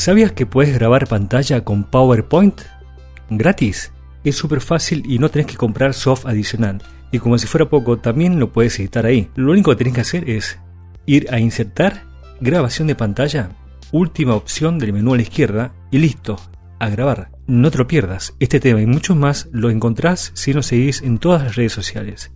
¿Sabías que puedes grabar pantalla con PowerPoint? ¿Gratis? Es súper fácil y no tenés que comprar soft adicional. Y como si fuera poco, también lo puedes editar ahí. Lo único que tenés que hacer es ir a insertar, grabación de pantalla, última opción del menú a la izquierda y listo, a grabar. No te lo pierdas, este tema y muchos más lo encontrás si nos seguís en todas las redes sociales.